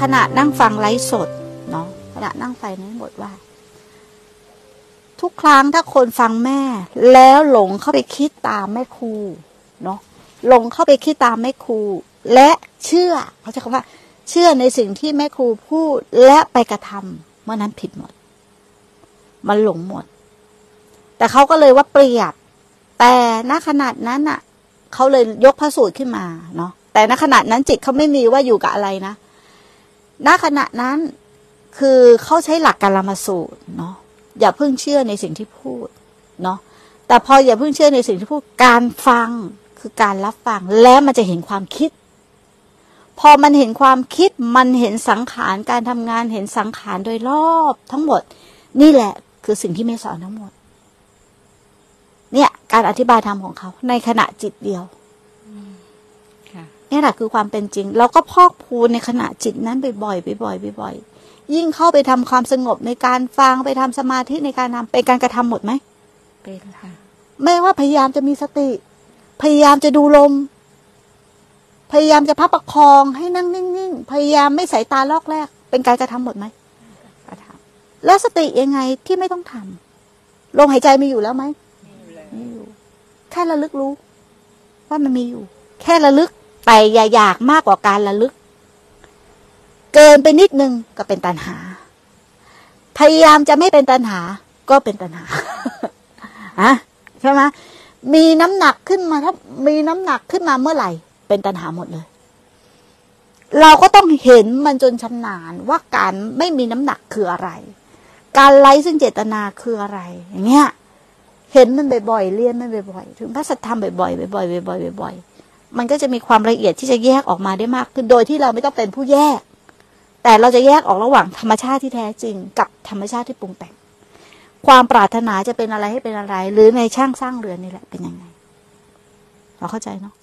ขณะนั่งฟังไลฟ์สดเนาะขณะนั่งไฟนั้นบทว่า ทุกครั้งถ้าคนฟังแม่ แล้วหลงเข้าไปคิดตามแม่ครูเนาะหลงเข้าไปคิดตามแม่ครู และเชื่อเขาใช้คำว่า เชื่อในสิ่งที่แม่ครูพูดและไปกระทำเมื่อนั้นผิดหมด มันหลงหมด แต่เขาก็เลยว่าเปรียบ แต่ณขนาดนั้นอะเขาเลยยกพระสูตรขึ้นมาเนาะแต่ณขณะนั้นจิตเขาไม่มีว่าอยู่กับอะไรนะ ณขณะนั้นคือเขาใช้หลักการมาสูตรเนาะอย่าเพิ่งเชื่อในสิ่งที่พูดเนาะแต่พออย่าเพิ่งเชื่อในสิ่งที่พูดการฟังคือการรับฟังแล้วมันจะเห็นความคิด พอมันเห็นความคิดมันเห็นสังขารการทำงานเห็นสังขารโดยรอบทั้งหมด นี่แหละคือสิ่งที่ไม่สอนทั้งหมด เนี่ยการอธิบายธรรมของเขา ในขณะจิตเดียว นี่แหละคือความเป็นจริง เราก็พอกพูนในขณะจิตนั้นบ่อยๆบ่อยๆบ่อยๆยิ่งเข้าไปทำความสงบในการฟังไปทำสมาธิในการทำเป็นการกระทำหมดไหมเป็นค่ะไม่ว่าพยายามจะมีสติ พยายามจะดูลม พยายามจะพับประคองให้นั่งนิ่งๆ พยายามไม่สายตาลอกแรก เป็นการกระทำหมดไหมกระทแล้วสติยังไงที่ไม่ต้องทำลมหายใจมีอยู่แล้วไหมมีอยู่แค่ระลึกรู้ ว่ามันมีอยู่ แค่ระลึก แต่อย่าอยากมากกว่าการระลึก เกินไปนิดนึงก็เป็นตัณหา พยายามจะไม่เป็นตัณหา ก็เป็นตัณหาอะใช่ไหมมีน้ำหนักขึ้นมาถ้ามีน้ำหนักขึ้นมาเมื่อไหร่ เป็นตัณหาหมดเลย เราก็ต้องเห็นมันจนชำนาญว่าการไม่มีน้ำหนักคืออะไร การไร้ซึ่งเจตนาคืออะไร อย่างเงี้ยเห็นมันบ่อยๆเรียนมันบ่อยๆถึงพระสัทธรรมบ่อยๆบ่อยๆบ่อยๆบ่อยๆ มันก็จะมีความละเอียดที่จะแยกออกมาได้มากขึ้นโดยที่เราไม่ต้องเป็นผู้แยก แต่เราจะแยกออกระหว่างธรรมชาติที่แท้จริง กับธรรมชาติที่ปรุงแต่ง ความปรารถนาจะเป็นอะไรให้เป็นอะไร หรือในช่างสร้างเรือนนี่แหละเป็นยังไงเราเข้าใจเนาะ